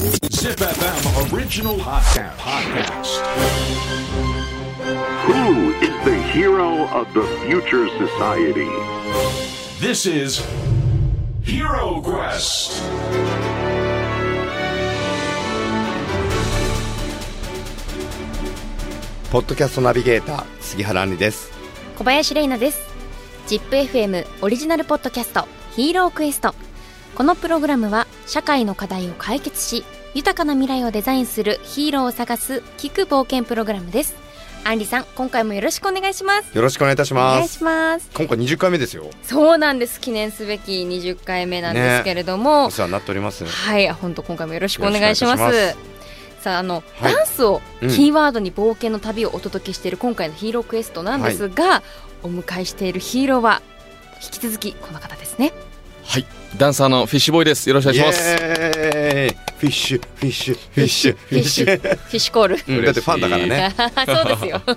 Zip FM original podcast. podcast. Who is the hero of the future society? This is Hero Quest. ポッドキャストナビゲーター杉原杏里です小林玲奈です ZIPFM オリジナルポッドキャストヒーロークエストこのプログラムは社会の課題を解決し豊かな未来をデザインするヒーローを探す聞く冒険プログラムです。アンリさん今回もよろしくお願いします。よろしくお願いいたしおます。願いします。今回20回目ですよ。そうなんです。記念すべき20回目なんですけれども、お世話になっております。はい。本当今回もよろしくお願いします。さああの、はい。ダンスをうん。キーワードに冒険の旅をお届けしている今回のヒーロークエストなんですが、お迎えしているヒーローは引き続きこの方ですねはい、ダンサーのフィッシュボーイです。よろしくお願いします。フィッシュフィッシュフィッシュフィッシュ。フィッシュコール。うんだってファンだからね。そうですよ。フ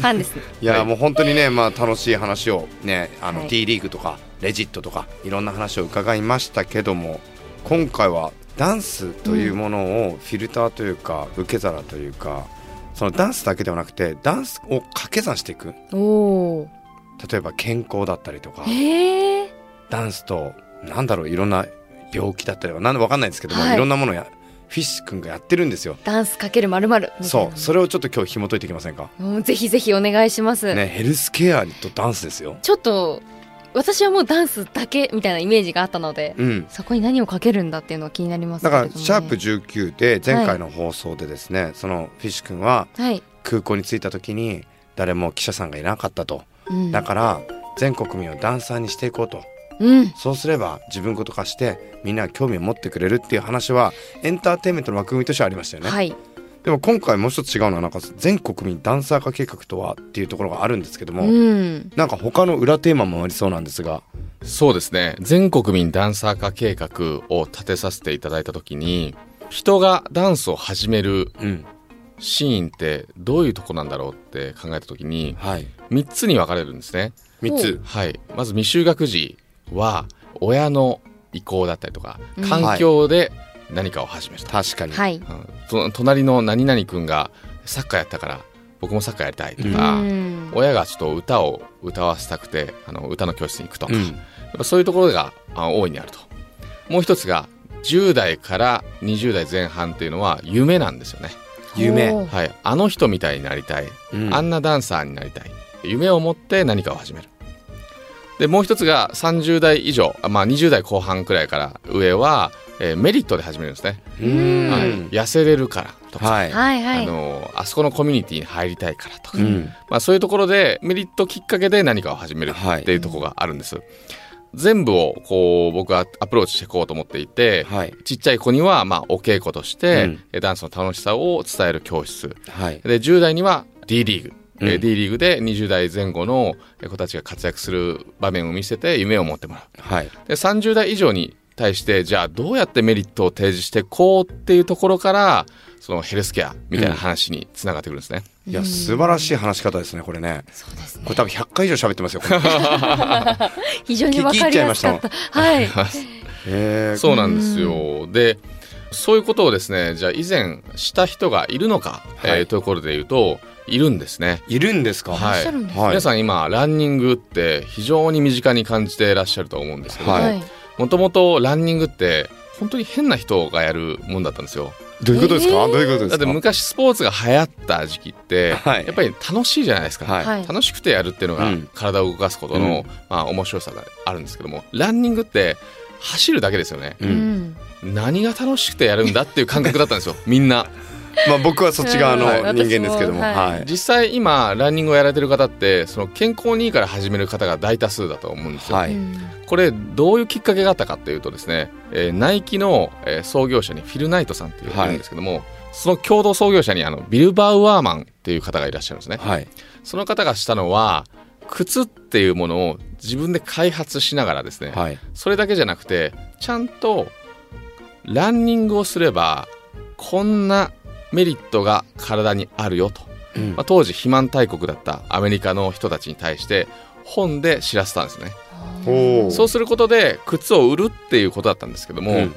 ァンですいやもう本当にねまあ楽しい話をねあのはい。T リーグとかレジットとかいろんな話を伺いましたけども今回はダンスというものをフィルターというか受け皿というかそのダンスだけではなくてダンスを掛け算していく。おお例えば健康だったりとかへえダンスとなんだろういろんな病気だったりはなんでわかんないんですけども、はいい、ろんなものをやフィッシュ君がやってるんですよ。ダンスかけるまるまるそうそれをちょっと今日紐解いていきませんか？うぜひぜひお願いします、ねヘルスケアとダンスですよ。ちょっと私はもうダンスだけみたいなイメージがあったので、うん。そこに何をかけるんだっていうのは気になりますね、からシャープ19で前回の放送でですね、そのフィッシュ君ははい、空港に着いた時に誰も記者さんがいなかったと。うん、だから全国民をダンサーにしていこうと。うんそうすれば自分ごと化してみんなが興味を持ってくれるっていう話はエンターテインメントの枠組みとしてありましたよね。はいでも今回もう一つ違うのはなんか全国民ダンサー化計画とはっていうところがあるんですけども、うんなんか他の裏テーマもありそうなんですがそうですね。全国民ダンサー化計画を立てさせていただいたときに、人がダンスを始めるうんシーンってどういうとこなんだろうって考えたときに、はい3つに分かれるんですね。3つはい。まず未就学児は、親の意向だったりとかうん、環境で何かを始めると。確かに、はい。うん。と隣の何々君がサッカーやったから、僕もサッカーやりたいとか、うん。親がちょっと歌を歌わせたくてあの歌の教室に行くとか、うん。やっぱそういうところがあ大いにあると。もう一つが10代から20代前半っていうのは夢なんですよね、夢。はい、あの人みたいになりたい、うん。あんなダンサーになりたい。夢を持って何かを始めるでもう一つが30代以上、あまあ、20代後半くらいから上は、えーメリットで始めるんですね、うん。はい、痩せれるからとか、はい、はいはい。あのあそこのコミュニティに入りたいからとか、うん。まあ、そういうところでメリットきっかけで何かを始めるはいっていうところがあるんです。全部をこう僕はアプローチしていこうと思っていて、はい。ちっちゃい子にはまあお稽古として、うん。えダンスの楽しさを伝える教室。はい。で10代には D リーグ、えうん。D リーグで20代前後の子たちが活躍する場面を見せて夢を持ってもらう。はい。で30代以上に対してじゃあどうやってメリットを提示していこうっていうところからそのヘルスケアみたいな話につながってくるんですね。いや素晴らしい話し方ですねこれね。そうですね。これ多分100回以上喋ってますよ 非常にわかりやすかった。はい。へー。そうなんですよ。で、そういうことをですね、じゃあ以前した人がいるのか、はい。えーというところで言うと、いるんですね。いるんですか？はい。はい。皆さん今、ランニングって非常に身近に感じていらっしゃると思うんですけど、はい。もともとランニングって本当に変な人がやるもんだったんですよ。どういうことですか、えー。どういうことですか？だって昔スポーツが流行った時期って、はい。やっぱり楽しいじゃないですか。はい。はい。楽しくてやるっていうのがうん。体を動かすことの、うん。まあ、面白さがあるんですけどもランニングって走るだけですよね。ううんん何が楽しくてやるんだっていう感覚だったんですよ。みんな。まあ僕はそっち側のはい。人間ですけども、実際今ランニングをやられてる方ってその健康にいいから始める方が大多数だと思うんですよ、はい。うんこれどういうきっかけがあったかっていうとですね、えーナイキの、えー創業者にフィル・ナイトさんっていうのがい。るんですけども、その共同創業者にあのビル・バウアーマンっていう方がいらっしゃるんですね、はい。その方がしたのは靴っていうものを自分で開発しながらですね、はい。それだけじゃなくてちゃんとランニングをすればこんなメリットが体にあるよと、うん。まあ、当時肥満大国だったアメリカの人たちに対して本で知らせたんですね。そうすることで靴を売るっていうことだったんですけども、うん。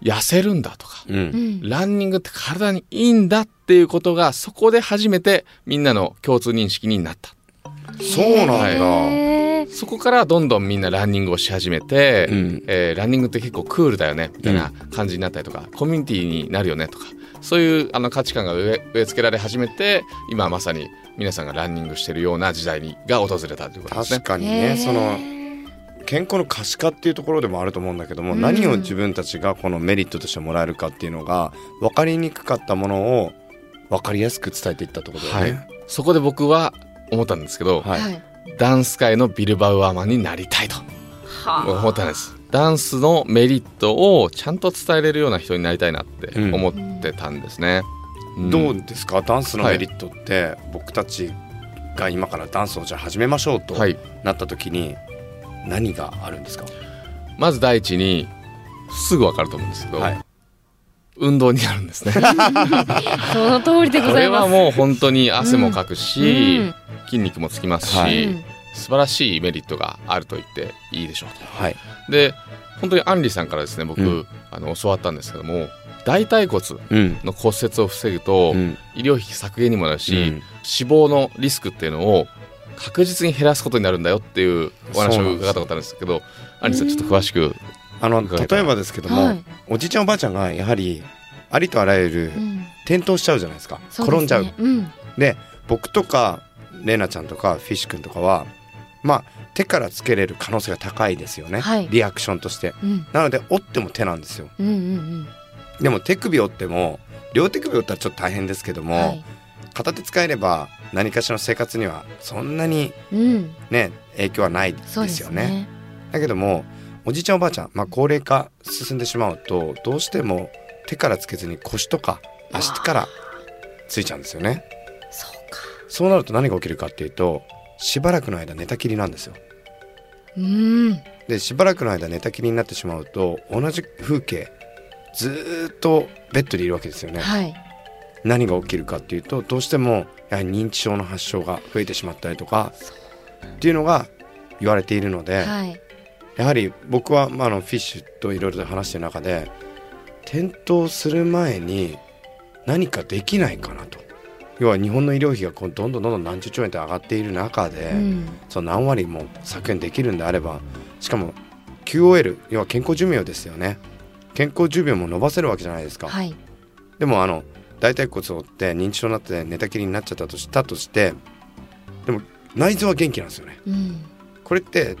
痩せるんだとか、ううん。んランニングって体にいいんだっていうことがそこで初めてみんなの共通認識になった。そうなんだ、そこからどんどんみんなランニングをし始めて、うん。えーランニングって結構クールだよねみたいな感じになったりとか、コミュニティになるよねとかそういうあの価値観が植え植え付けられ始めて今まさに皆さんがランニングしてるような時代にが訪れたということですね。確。かにね。その健康の可視化っていうところでもあると思うんだけども、うん。何を自分たちがこのメリットとしてもらえるかっていうのが分かりにくかったものを分かりやすく伝えていったってことだはよね。い、そこで僕は思ったんですけど、はい。はいダンス界のビルバウアーマンになりたいと。はあ。思ったんです。ダンスのメリットをちゃんと伝えれるような人になりたいなって思ってたんですね、ん。どうですか？ダンスのメリットって、僕たちが今からダンスをじゃあ始めましょうとはい。なった時に何があるんですか、まず第一にすぐ分かると思うんですけど、はい運動になるんですね。その通りでごこれざいます。はもう本当に汗もかくし、うん。筋肉もつきますし、はい。うん素晴らしいメリットがあると言っていいでしょうはい。とで本当にアンリさんからですね僕、うん。あの教わったんですけども大腿骨うん。の骨折を防ぐと、うん。医療費削減にもなるし、うん。死亡のリスクっていうのを確実に減らすことになるんだよっていうお話を伺ったことあるんですけどアンリさんちょっと詳しくあの例えばですけども、はい。おじいちゃんおばあちゃんがやはりありとあらゆるうん。転倒しちゃうじゃないですか、そうですね。転んじゃう。うん。で僕とかレイナちゃんとかフィッシュ君とかはまあ手からつけれる可能性が高いですよね、はい。リアクションとして。うん。なので折っても手なんですよ。うんうんでも手首折っても両手首折ったらちょっと大変ですけども、うんはい。片手使えれば何かしらの生活にはそんなにうん。ね影響はないでよね。ね。だけどもおじいちゃんおばあちゃん、まあ、高齢化進んでしまうとどうしても手からつけずに腰とか足からついちゃうんですよね。そうか。そうなると何が起きるかっていうとしばらくの間寝たきりなんですよ。うん。でしばらくの間寝たきりになってしまうと同じ風景ずーっとベッドでいるわけですよね、はい。何が起きるかっていうとどうしてもやはり認知症の発症が増えてしまったりとかっていうのが言われているので、はいやはり僕は、まあ、あのフィッシュといろいろと話してる中で転倒する前に何かできないかなと。要は日本の医療費がこうどんどんどんどん何十兆円って上がっている中で、うん。その何割も削減できるんであればしかも QOL 要は健康寿命ですよね。健康寿命も伸ばせるわけじゃないですか、はい。でもあの大腿骨を折って認知症になって寝たきりになっちゃったとしたとしてでも内臓は元気なんですよね。うん。これって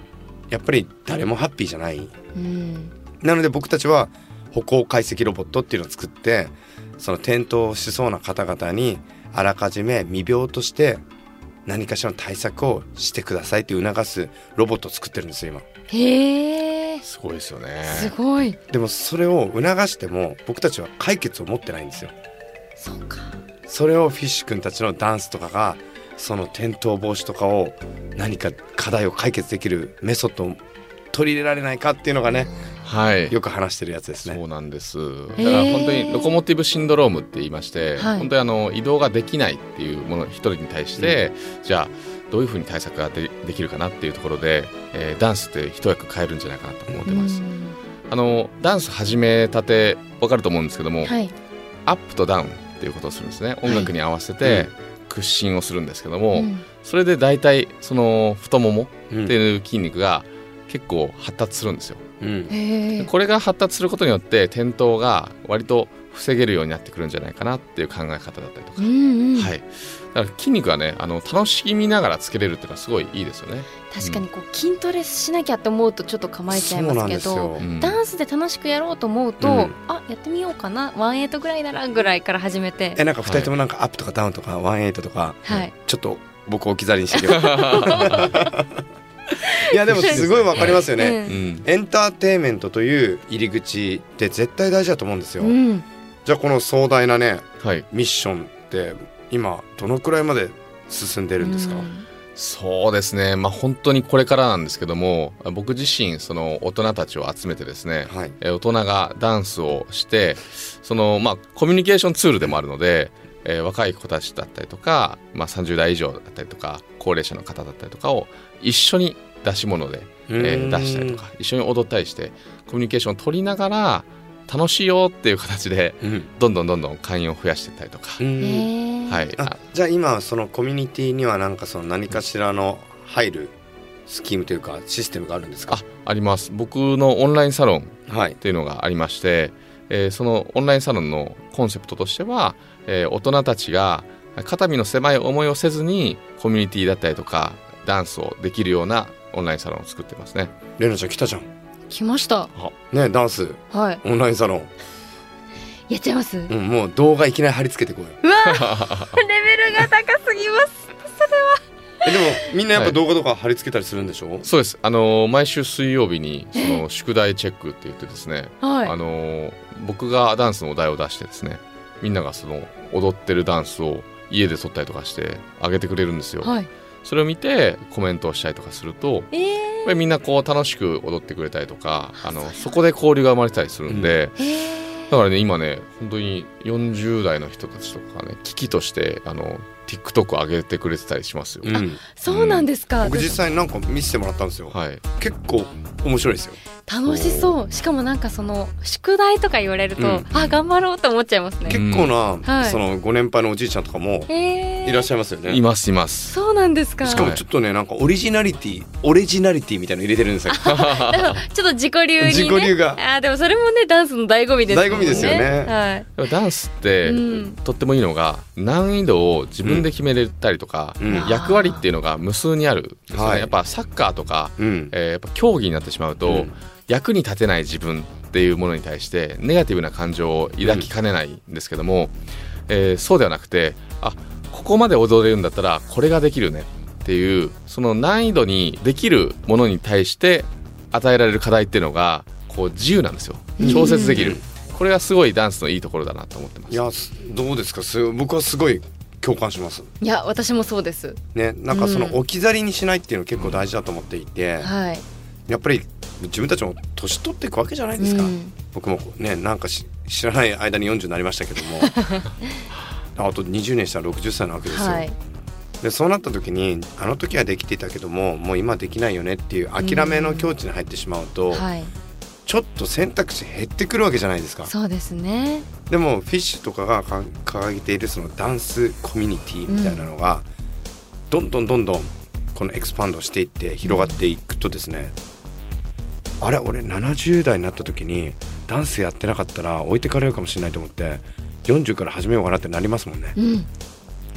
やっぱり誰もハッピーじゃない。うん。なので僕たちは歩行解析ロボットっていうのを作ってその転倒しそうな方々にあらかじめ未病として何かしらの対策をしてくださいって促すロボットを作ってるんですよ今。へえすごいですよね。すごい。でもそれを促しても僕たちは解決を持ってないんですよ。そうか。それをフィッシュ君たちのダンスとかがその転倒防止とかを何か課題を解決できるメソッドを取り入れられないかっていうのがねはい。よく話してるやつですね。そうなんです。だから本当にロコモティブシンドロームって言いまして、はい。本当にあの移動ができないっていうもの一人に対して、じゃあどういうふうに対策がでできるかなっていうところで、えーダンスって一役変えるんじゃないかなと思ってます、うん。あのダンス始めたてわかると思うんですけども、はい。アップとダウンっていうことをするんですね。音楽に合わせて屈伸をするんですけども、うんそれで大体その太ももっていう筋肉が結構発達するんですようんこれが発達することによって転倒が割と防げるようになってくるんじゃないかなっていう考え方だったりとか、うんうん。はい、だから筋肉はねあの楽しみながらつけれるっていうのはすごいいいですよね。確かにこう筋トレしなきゃって思うとちょっと構えちゃいますけどうん。ダンスで楽しくやろうと思うと、うん。あやってみようかなワンエイトぐらいならぐらいから始めて。えなんか二人ともなんかアップとかダウンとかワンエイトとかはい。ちょっと僕置き去りにしてる いやでもすごいわかりますよね、うん。エンターテインメントという入り口って絶対大事だと思うんですよ、うん、うんじゃあこの壮大なねはい、ミッションって今どのくらいまで進んでるんですか、うん。そうですね、まあ、本当にこれからなんですけども僕自身その大人たちを集めてですね、はい。えー大人がダンスをしてその、まあ、コミュニケーションツールでもあるので、えー若い子たちだったりとか、まあ、30代以上だったりとか高齢者の方だったりとかを一緒に出し物で、えー出したりとか一緒に踊ったりしてコミュニケーションを取りながら楽しいよっていう形でうん。どんどんどんどん会員を増やしていったりとか、はい、あじゃあ今そのコミュニティにはなんかその何かしらの入るスキームというかシステムがあるんですか？ああります。僕のオンラインサロンはい。っていうのがありまして、えーそのオンラインサロンのコンセプトとしては、えー大人たちが肩身の狭い思いをせずにコミュニティだったりとかダンスをできるようなオンラインサロンを作ってますね。レナちゃん来たじゃん来ました。ねダンス。はい。オンラインサロン、やっちゃいます？うん、もう動画いきなり貼り付けてこい。レベルが高すぎます。えでもみんなやっぱはい。動画とか貼り付けたりするんでしょ、そうです。あのー毎週水曜日にその宿題チェックって言ってですね、はい。あのー僕がダンスのお題を出してですね、みんながその踊ってるダンスを家で撮ったりとかしてあげてくれるんですよ。はい。それを見てコメントをしたりとかすると、えーぱりみんなこう楽しく踊ってくれたりとか、あのそこで交流が生まれたりするんで、えーだからね今ね本当に40代の人たちとかね機器としてあの TikTok を上げてくれてたりしますよ。うん、そうなんですか、僕実際になんか見せてもらったんですよ、はい。結構面白いですよ楽しそう。しかもなんかその宿題とか言われると、うん。あ頑張ろうって思っちゃいますね。結構な、はい。そのご年配のおじいちゃんとかもえー、いらっしゃいますよね、いますいます。そうなんですか。しかもちょっとねなんかオリジナリティオリジナリティみたいなの入れてるんですよ。でもちょっと自己流にね。自己流が。あーでもそれもねダンスの醍醐味ですね。醍醐味ですよね。はい。ダンスって、うん。とってもいいのが難易度を自分で決めれたりとか、うん。役割っていうのが無数にあるね、はい。やっぱサッカーとか、うん。えーやっぱ競技になってしまうと、うん役に立てない自分っていうものに対してネガティブな感情を抱きかねないんですけども、えーそうではなくてあここまで踊れるんだったらこれができるねっていうその難易度にできるものに対して与えられる課題っていうのがこう自由なんですよ。調節できる、これがすごいダンスのいいところだなと思ってます。いやすどうですか？す僕はすごい共感します。いや私もそうです。ねなんかそのうん。置き去りにしないっていうの結構大事だと思っていて、はい。やっぱり自分たちも年取っていくわけじゃないですか、うん。僕もねなんかし知らない間に40になりましたけども。あと20年したら60歳なわけですよ、はい。でそうなった時にあの時はできていたけどももう今できないよねっていう諦めの境地に入ってしまうと、はい。ちょっと選択肢減ってくるわけじゃないですか。そうですね。でもフィッシュとかがか掲げているそのダンスコミュニティみたいなのが、どんどんどんどんこのエクスパンドしていって広がっていくとですね、あれ俺70代になった時にダンスやってなかったら置いてかれるかもしれないと思って40から始めようかなってなりますもんね。うん。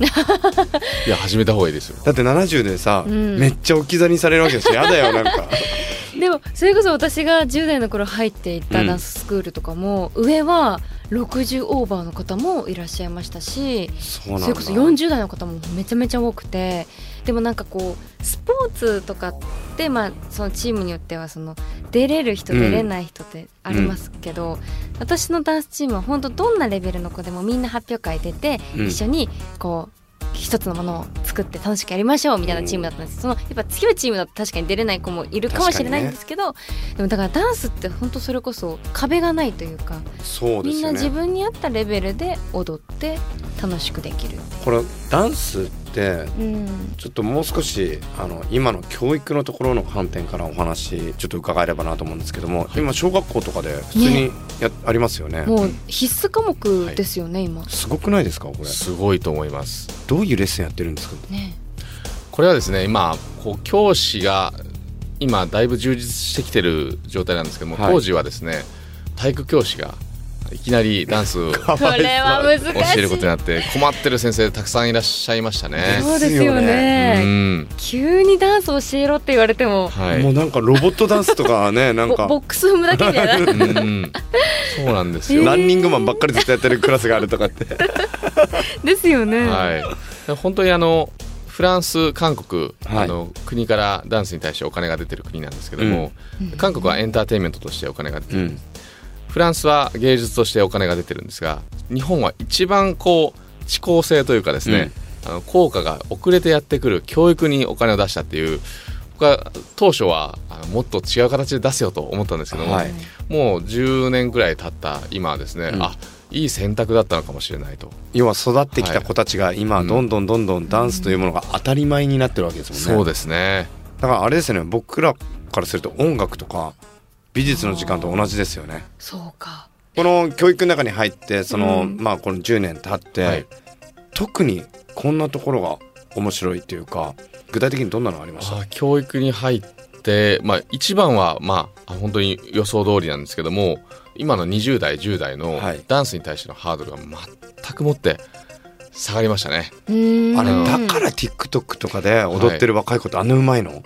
いや始めた方がいいですよ。だって70でさ、うん。めっちゃ置き去りにされるわけですよ。やだよなんか。でもそれこそ私が10代の頃入っていたダンススクールとかも、上は60オーバーの方もいらっしゃいましたしそうなんだ。それこそ40代の方もめちゃめちゃ多くてでもなんかこうスポーツとかって、まあ、そのチームによってはその出れる人うん出れない人ってありますけど、私のダンスチームは本当どんなレベルの子でもみんな発表会出て、うん。一緒にこう一つのものを作って楽しくやりましょうみたいなチームだったん。ですそのやっぱ強いチームだと確かに出れない子もいるかもしれないんですけど、でもだからダンスって本当それこそ壁がないというかそうですよみんな自ね分に合ったレベルで踊って楽しくできる。これダンスうん。ちょっともう少しあの今の教育のところの観点からお話ちょっと伺えればなと思うんですけども今小学校とかで普通にや、ありますよね。もう必須科目ですよね、今。すごくないですかこれ？すごいと思います。どういうレッスンやってるんですか？ね。これはですね今こう教師が今だいぶ充実してきてる状態なんですけども、はい。当時はですね体育教師がいきなりダンスを教これは難しい。えることになって困ってる先生たくさんいらっしゃいましたね。そうですよですようねん。急にダンス教えろって言われても、はい、もうなんかロボットダンスとかね なんボかボックス踏むだけみたい。なうん。そうなんですよ。ランニングマンばっかりずっとやってるクラスがあるとかって。ですよね、はい、本当にあのフランス韓国、はい。あの国からダンスに対してお金が出てる国なんですけども、韓国はエンターテインメントとしてお金が出てる、うんフランスは芸術としてお金が出てるんですが日本は一番こう遅効性というかですね、あの効果が遅れてやってくる教育にお金を出したっていう僕は当初はあのもっと違う形で出せよと思ったんですけども、はい。もう10年くらい経った今はですね、うん。あいい選択だったのかもしれないと。要は育ってきた子たちが今うんどんどんどんどんダンスというものが当たり前になってるわけですもんね。そうですね。だからあれですよね。僕らからすると音楽とか美術の時間と同じですよね。そうか。この教育の中に入ってその、うんまあこの10年経って、はい。特にこんなところが面白いっていうか具体的にどんなのありました？あ教育に入って、まあ、一番は、まあ、本当に予想通りなんですけども今の20代10代のはい。ダンスに対してのハードルが全くもって下がりましたね。あれだから TikTok とかで踊ってる若い子ってあんなうまいの、い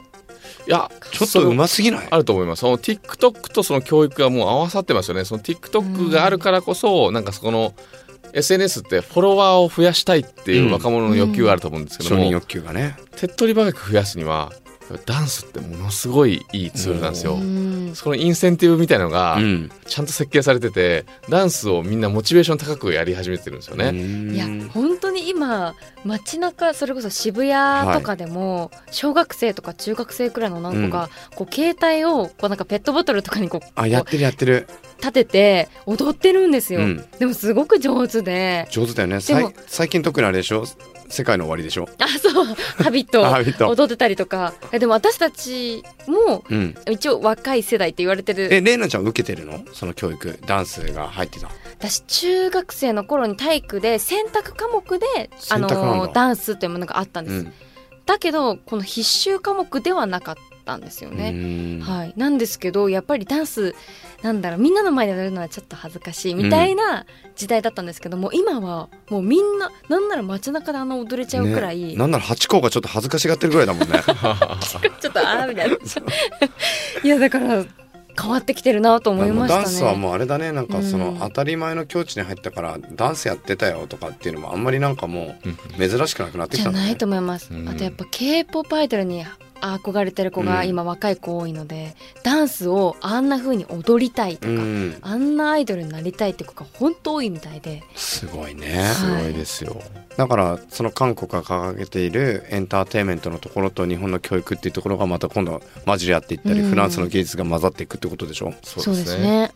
やちょっとうますぎない？あると思います。その TikTok とその教育がもう合わさってますよね。その TikTok があるからこそ、なんかそこの SNS ってフォロワーを増やしたいっていう若者の欲求があると思うんですけども、承認欲求がね。手っ取り早く増やすにはダンスってものすごいいいツールなんですよ。うん。そのインセンティブみたいなのがうん。ちゃんと設計されててダンスをみんなモチベーション高くやり始めてるんですよね。いや本当に今街中それこそ渋谷とかでも小学生とか中学生くらいの何個か、こう携帯をこうなんかペットボトルとかにこうあやってるやってる、立てて踊ってるんですよ、うん、でもすごく上手で。上手だよね。最近特にあれでしょ？世界の終わりでしょ？あそう。ハビット。踊ってたりとか。えでも私たちもうん。一応若い世代って言われてる。えレイナちゃん受けてるの？その教育。ダンスが入ってた。私中学生の頃に体育で選択科目であのダンスっていうものがあったんです、うん。だけどこの必修科目ではなかったんですよね、ねはい、なんですけどやっぱりダンスなんだろうみんなの前で踊るのはちょっと恥ずかしいみたいな時代だったんですけども、今はもうみんななんなら街中であの踊れちゃうくらい、ね、なんならハチ公がちょっと恥ずかしがってるぐらいだもんねちょっとああみたいないやだから変わってきてるなと思いましたねダンスはもうあれだねなんかそのうん当たり前の境地に入ったからダンスやってたよとかっていうのもあんまりなんかもう珍しくなくなってきたねじゃないと思います、うんあとやっぱ k p o p アイドルに憧れてる子がうん。今若い子多いので、ダンスをあんな風に踊りたいとか、うん。あんなアイドルになりたいって子が本当多いみたいで。すごいね。すごいですよ。だからその韓国が掲げているエンターテインメントのところと日本の教育っていうところがまた今度は混じり合っていったり、うん。フランスの芸術が混ざっていくってことでしょ？そうですね。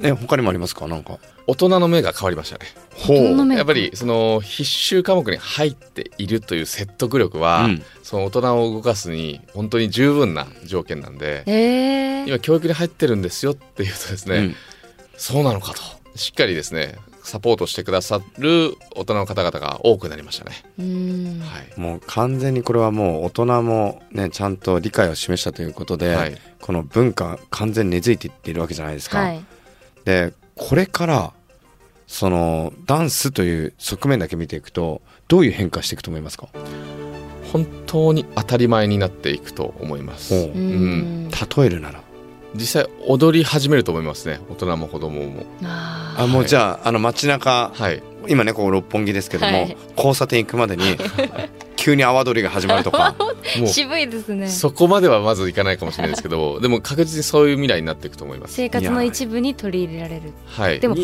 え他にもありますか？なんか大人の目が変わりましたね。ほ大人の目やっぱりその必修科目に入っているという説得力は、うん。その大人を動かすに本当に十分な条件なんで、えー、今教育に入ってるんですよっていうとですね、うん。そうなのかと。しっかりですねサポートしてくださる大人の方々が多くなりましたね。うん。はい。もう完全にこれはもう大人もねちゃんと理解を示したということで、はい。この文化完全に根付いていっているわけじゃないですか。はい。でこれからそのダンスという側面だけ見ていくとどういう変化していくと思いますか、本当に当たり前になっていくと思います。ほう。うん。例えるなら。実際踊り始めると思いますね大人も子供も。ああもうじゃああの街中はい。今ねこう六本木ですけども、はい。交差点行くまでに 急に阿波踊りが始まるとか。もう。ー渋いですね。そこまではまずいかないかもしれないですけど でも確実にそういう未来になっていくと思います。生活の一部に取り入れられる。はい。でも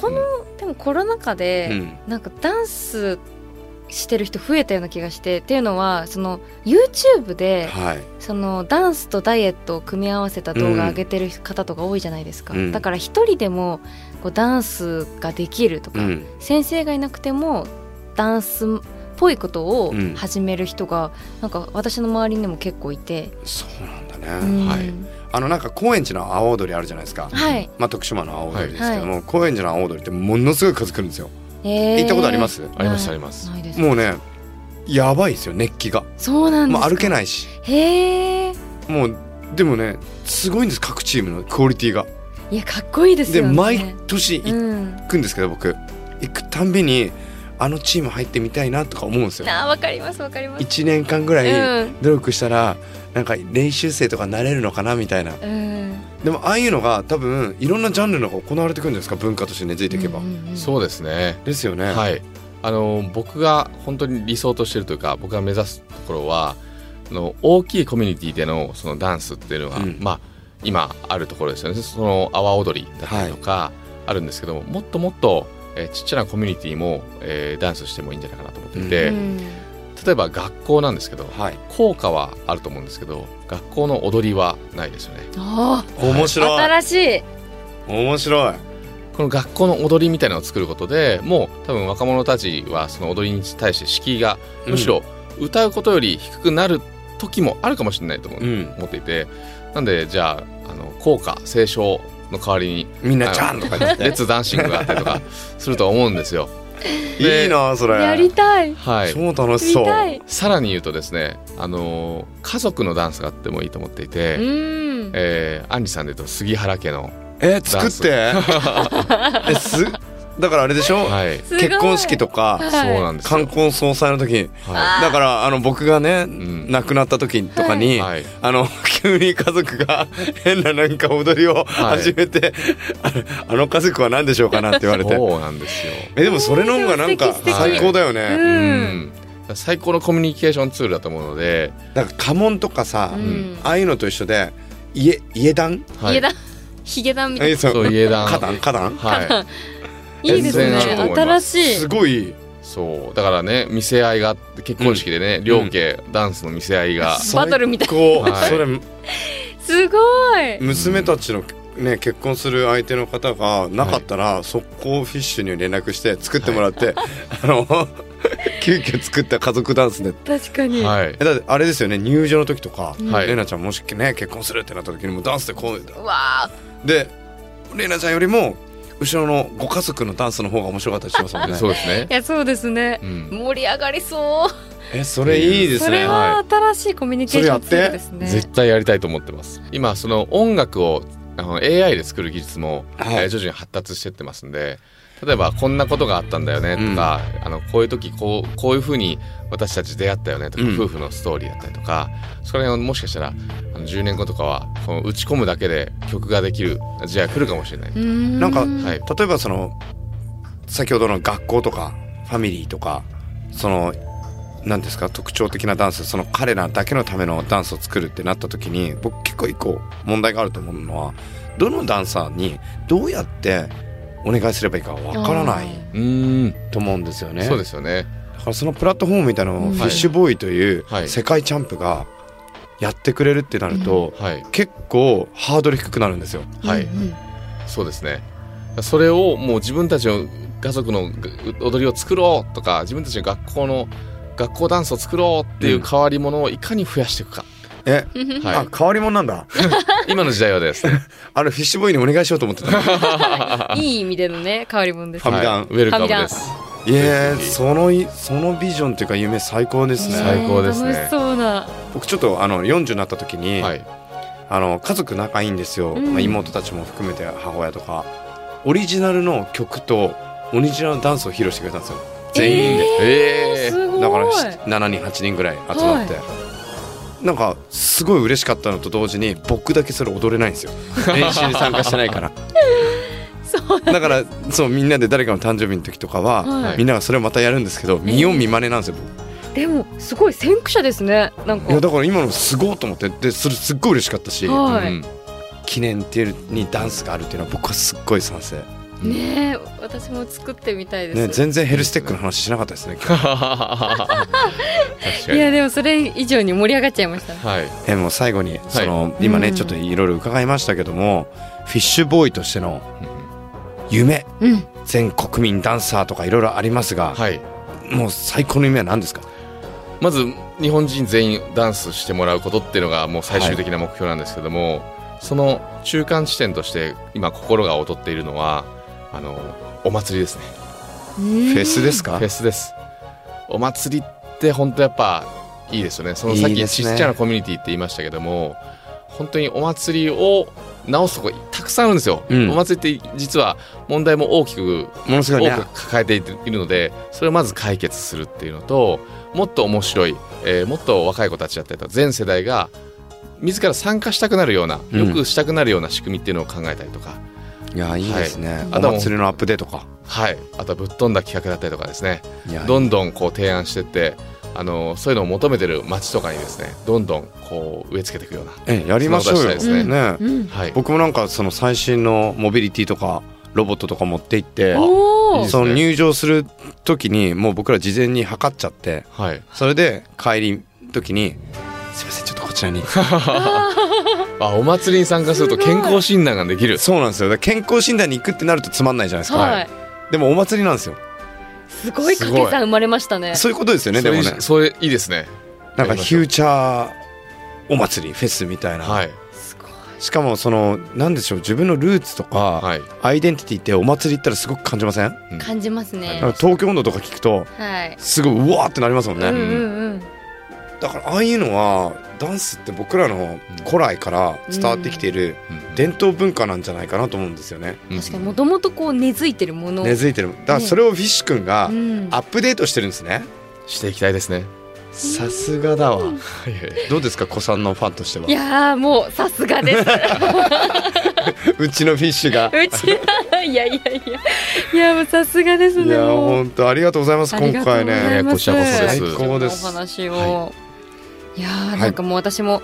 この、でもコロナ禍ーで、うん。なんかダンスしてる人増えたような気がしてっていうのはその YouTube ではい。そのダンスとダイエットを組み合わせた動画上げてる方とか多いじゃないですか、うん。だから一人でもこうダンスができるとか、うん。先生がいなくてもダンスっぽいことをうん。始める人がなんか私の周りにも結構いて、そうなんだね、うん。はいあのなんか高円寺の阿波踊りあるじゃないですか、はい、まあ徳島の阿波踊りですけども、は高円寺の阿波踊りってものすごい数来るんですよ。えー。行ったことあります？ありますあります。ないです。もうねやばいですよ熱気が。そうなんですか。もう歩けないし。へえもうでもねすごいんです各チームのクオリティが。いやかっこいいですよね。で毎年行うんくんですけど僕。行くたんびにあのチーム入ってみたいなとか思うんですよ。あーわかりますわかります。1年間ぐらいうん。努力したらなんか練習生とかなれるのかなみたいな。うん。でもああいうのが多分いろんなジャンルのが行われてくるんですか文化として根付いていけば、うんうんうん。そうですね。ですよね、はい。あの僕が本当に理想としてるというか僕が目指すところはあの大きいコミュニティでのそのダンスっていうのが、うん。まあ今あるところですよね。その阿波踊りだったりとかあるんですけども、もっともっと、えーちっちゃなコミュニティも、えーダンスしてもいいんじゃないかなと思っていて、うん。例えば学校なんですけどはい。校歌はあると思うんですけど学校の踊りはないですよね。あー。面白い。新しい。面白い。この学校の踊りみたいなのを作ることでもう多分若者たちはその踊りに対して敷居がむしろ歌うことより低くなる時もあるかもしれないと思っていて。なんでじゃああの校歌斉唱の代わりにみんなちゃんとかレッツダンシングがあったりとかすると思うんですよ。でいいなそれ。やりたい。はい、超楽しそう。さらに言うとですね、あのー家族のダンスがあってもいいと思っていて、うん。えーアンリさんで言うと杉原家の、え作って？えすだからあれでしょ、はい、結婚式とかはい。そうなんですよ。冠婚葬祭の時に。はだからあの僕がね、ん。亡くなった時とかに、はい。あの 急に家族が変ななんか踊りをはい。始めて、あのあの家族は何でしょうかなって言われい、て。そうなんですよ。えでもそれの方がなんか最高だよね、うん。うん。最高のコミュニケーションツールだと思うので、だから家紋とかさ、うん。ああいうのと一緒で家家団？はい。家だ ヒゲダンみたいえそう。そう家団。花壇？花壇？はい、いいですね。新しい。すごいそう。だからね見せ合いがあって結婚式でね、両家ダンスの見せ合いが、バトルみたい。こう、はい。それすごい。娘たちのね結婚する相手の方がなかったら、速攻フィッシュに連絡して作ってもらって、あの 急遽作った家族ダンスで。確かに。はい。えだってあれですよね入場の時とか、はいレナちゃんもしね結婚するってなった時にもうダンスでこううわでレナちゃんよりも後ろのご家族のダンスの方が面白かったりしますもんね。そうですね。ーい、やそうですね。うん、盛り上がりそう。えそれいいですそねれは新しいコミュニケーションツールですね。絶対やりたいと思ってます。今その音楽をあの AI で作る技術も、はい。えー徐々に発達してってますんで例えばこんなことがあったんだよねとか、あのこういう時こうこういうふうに私たち出会ったよねとか、うん。夫婦のストーリーだったりとかそれをもしかしたらあの10年後とかはこの打ち込むだけで曲ができる時代が来るかもしれない、なんかはい、例えばその先ほどの学校とかファミリーとかその何ですか特徴的なダンスその彼らだけのためのダンスを作るってなった時に僕結構一個問題があると思うのはどのダンサーにどうやってお願いすればいいかわからないうーん。と思うんですよね。そうですよね。だからそのプラットフォームみたいなのをうん。フィッシュボーイというはい。世界チャンプがやってくれるってなるとはい。結構ハードル低くなるんですよ。はい、そうですね。それをもう自分たちの家族の踊りを作ろうとか自分たちの学校の学校ダンスを作ろうっていう変わり者をいかに増やしていくか、え、はい。あ変わり者なんだ。今の時代はですね。あれフィッシュボーイにお願いしようと思ってた。い。い意味でのね変わり者です。ファミダン。はい。ウェルカムです。いやーそのいそのビジョンっていうか夢最高ですね。最高ですね。楽しそうな。僕ちょっとあの40になった時に、はい。あの家族仲いいんですよ、うん。まあ、妹たちも含めて母親とか。オリジナルの曲とオリジナルのダンスを披露してくれたんですよ。全員で、えー。すごい。だから7人8人ぐらい集まって、なんかすごい嬉しかったのと同時に僕だけそれ踊れないんですよ。練習に参加してないから。だからそうみんなで誰かの誕生日の時とかは、はい。みんながそれをまたやるんですけど見よう見まねなんですよ僕。でもすごい先駆者ですねなんか。いやだから今のすごいと思ってでそれすっごい嬉しかったし、はい。うん。記念っていうにダンスがあるっていうのは僕はすっごい賛成ねえ私も作ってみたいです、ね全然ヘルステックの話しなかったですね いに。やでもそれ以上に盛り上がっちゃいました。はい。えもう最後にその、今ねうん。ちょっといろいろ伺いましたけどもフィッシュボーイとしての夢。うん。全国民ダンサーとかいろいろありますが、はい。もう最高の夢は何ですか？まず日本人全員ダンスしてもらうことっていうのがもう最終的な目標なんですけども、その中間地点として今心が躍っているのはあのお祭りですね。フフェスですか？フェスです。お祭りって本当やっぱいいですよね。そのさっきちっちゃなコミュニティって言いましたけども本当にお祭りを直すとこたくさんあるんですよ、うん。お祭りって実は問題も大きくものすごいね。多く抱えているのでそれをまず解決するっていうのともっと面白い、えーもっと若い子たちだったりとか全世代が自ら参加したくなるようなうん。よくしたくなるような仕組みっていうのを考えたりとか、いやい。いですね、はいお祭りのアップデートか。はい、あとはぶっ飛んだ企画だったりとかですね。いやどんどんこう提案してってあのそういうのを求めてる街とかにですねどんどんこう植え付けていくような、えやりましょうよ。ですね。うん。はい、僕もなんかその最新のモビリティとかロボットとか持って行ってその入場する時にもう僕ら事前に測っちゃってはい、それで帰り時に「すいませんちょっとこちらに」あお祭りに参加すると健康診断ができる。そうなんですよ。だから健康診断に行くってなるとつまんないじゃないですか、はい。でもお祭りなんですよ。すごい掛け算生まれましたね。そういうことですよねでもね。それいいですね。なんかフューチャーお祭りフェスみたいな、はい。すごい。しかもそのなんでしょう自分のルーツとか、はい。アイデンティティってお祭り行ったらすごく感じません？感じますね。東京温度とか聞くとはい。すごいうわーってなりますもんね、うんうんうんだからああいうのはダンスって僕らの古来から伝わってきているうん。伝統文化なんじゃないかなと思うんですよね。うん。確かにもともとこう根付いてるもの。根付いてる。だからそれをフィッシュ君がうん。アップデートしてるんですね。していきたいですね。さすがだわ。どうですか子さんのファンとしては？いやーもうさすがです。うちのフィッシュが。うちはいやいやいや。いやもうさすがですねいや本当ありがとうございます今ありがとうご回ねざいます。こちらこそです。最高です。お話を、、はいやーなんかもう私も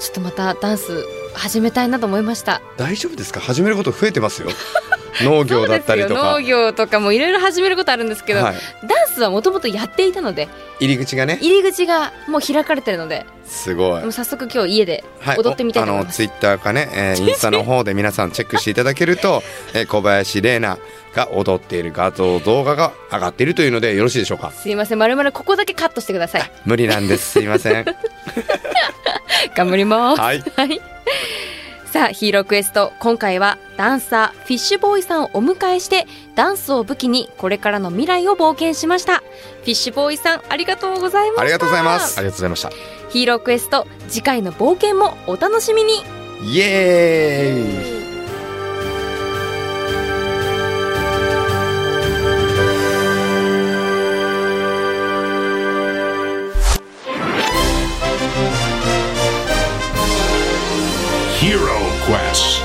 ちょっとまたダンス始めたいなと思いました。大丈夫ですか？始めること増えてますよ 農業だったりとか。農業とかもいろいろ始めることあるんですけど、はい、ダンスはもともとやっていたので入り口がね。入り口がもう開かれてるのですごい。もう早速今日家ではい、踊ってみたいと思います、おあのツイッターかね、えー インスタの方で皆さんチェックしていただけると、えー小林玲奈が踊っている画像動画が上がっているというのでよろしいでしょうか？すいませんまるまるここだけカットしてください。無理なんです。すいません。頑張ります。はい。はい。さあ、ヒーロークエスト、今回はダンサー、フィッシュボーイさんをお迎えして、ダンスを武器にこれからの未来を冒険しました。フィッシュボーイさん、ありがとうございました。ありがとうございますありがとうございましたヒーロークエスト、次回の冒険もお楽しみに。イエーイ requests.